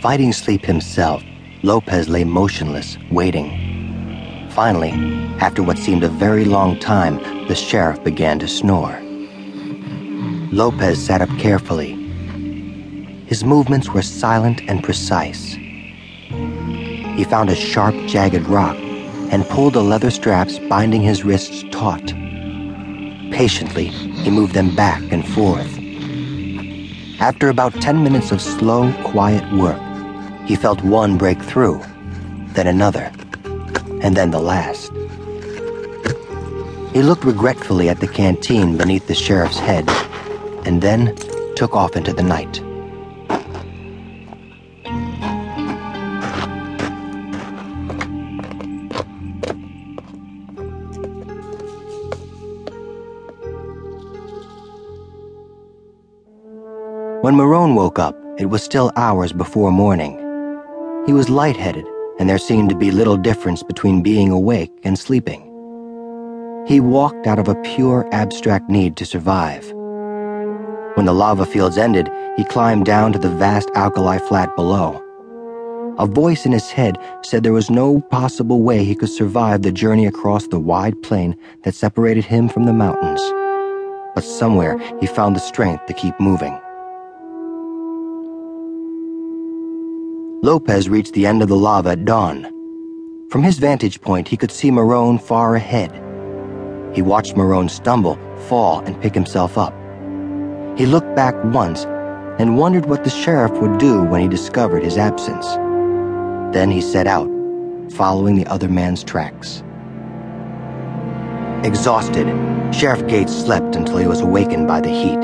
Fighting sleep himself, Lopez lay motionless, waiting. Finally, after what seemed a very long time, the sheriff began to snore. Lopez sat up carefully. His movements were silent and precise. He found a sharp, jagged rock and pulled the leather straps binding his wrists taut. Patiently, he moved them back and forth. After about 10 minutes of slow, quiet work, he felt one break through, then another, and then the last. He looked regretfully at the canteen beneath the sheriff's head, and then took off into the night. When Marone woke up, it was still hours before morning. He was lightheaded, and there seemed to be little difference between being awake and sleeping. He walked out of a pure abstract need to survive. When the lava fields ended, he climbed down to the vast alkali flat below. A voice in his head said there was no possible way he could survive the journey across the wide plain that separated him from the mountains. But somewhere he found the strength to keep moving. Lopez reached the end of the lava at dawn. From his vantage point, he could see Marone far ahead. He watched Marone stumble, fall, and pick himself up. He looked back once and wondered what the sheriff would do when he discovered his absence. Then he set out, following the other man's tracks. Exhausted, Sheriff Gates slept until he was awakened by the heat.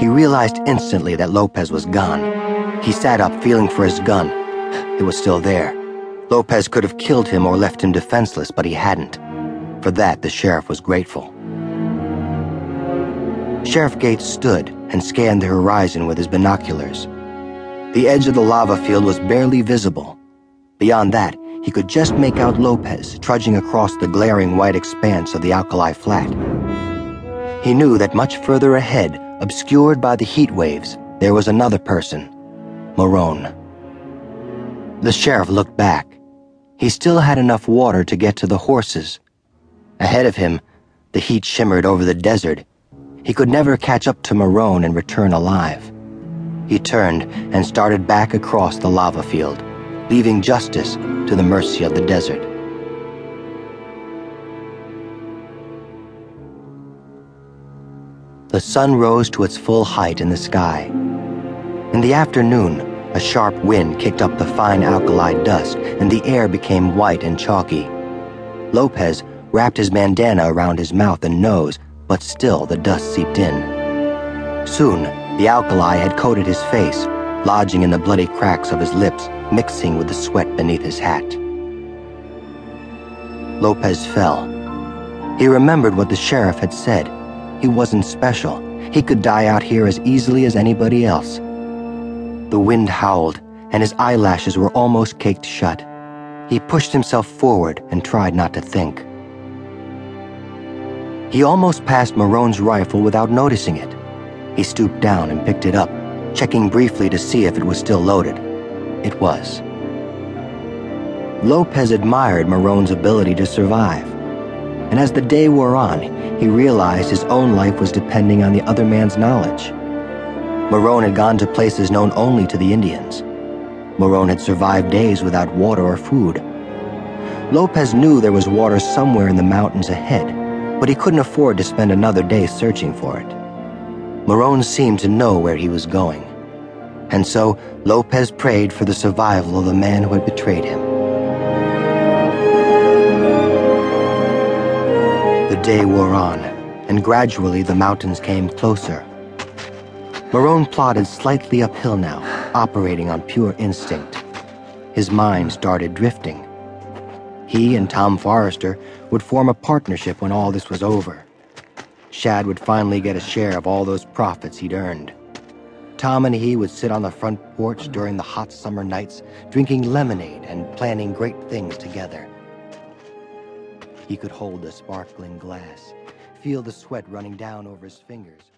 He realized instantly that Lopez was gone. He sat up, feeling for his gun. It was still there. Lopez could have killed him or left him defenseless, but he hadn't. For that, the sheriff was grateful. Sheriff Gates stood and scanned the horizon with his binoculars. The edge of the lava field was barely visible. Beyond that, he could just make out Lopez trudging across the glaring white expanse of the alkali flat. He knew that much further ahead, obscured by the heat waves, there was another person, Marone. The sheriff looked back. He still had enough water to get to the horses. Ahead of him, the heat shimmered over the desert. He could never catch up to Marone and return alive. He turned and started back across the lava field, leaving justice to the mercy of the desert. The sun rose to its full height in the sky. In the afternoon, a sharp wind kicked up the fine alkali dust and the air became white and chalky. Lopez wrapped his bandana around his mouth and nose, but still the dust seeped in. Soon, the alkali had coated his face, lodging in the bloody cracks of his lips, mixing with the sweat beneath his hat. Lopez fell. He remembered what the sheriff had said. He wasn't special. He could die out here as easily as anybody else. The wind howled, and his eyelashes were almost caked shut. He pushed himself forward and tried not to think. He almost passed Marone's rifle without noticing it. He stooped down and picked it up, checking briefly to see if it was still loaded. It was. Lopez admired Marone's ability to survive. And as the day wore on, he realized his own life was depending on the other man's knowledge. Marone had gone to places known only to the Indians. Marone had survived days without water or food. Lopez knew there was water somewhere in the mountains ahead, but he couldn't afford to spend another day searching for it. Marone seemed to know where he was going. And so Lopez prayed for the survival of the man who had betrayed him. The day wore on, and gradually the mountains came closer. Marone plodded slightly uphill now, operating on pure instinct. His mind started drifting. He and Tom Forrester would form a partnership when all this was over. Shad would finally get a share of all those profits he'd earned. Tom and he would sit on the front porch during the hot summer nights, drinking lemonade and planning great things together. He could hold the sparkling glass, feel the sweat running down over his fingers.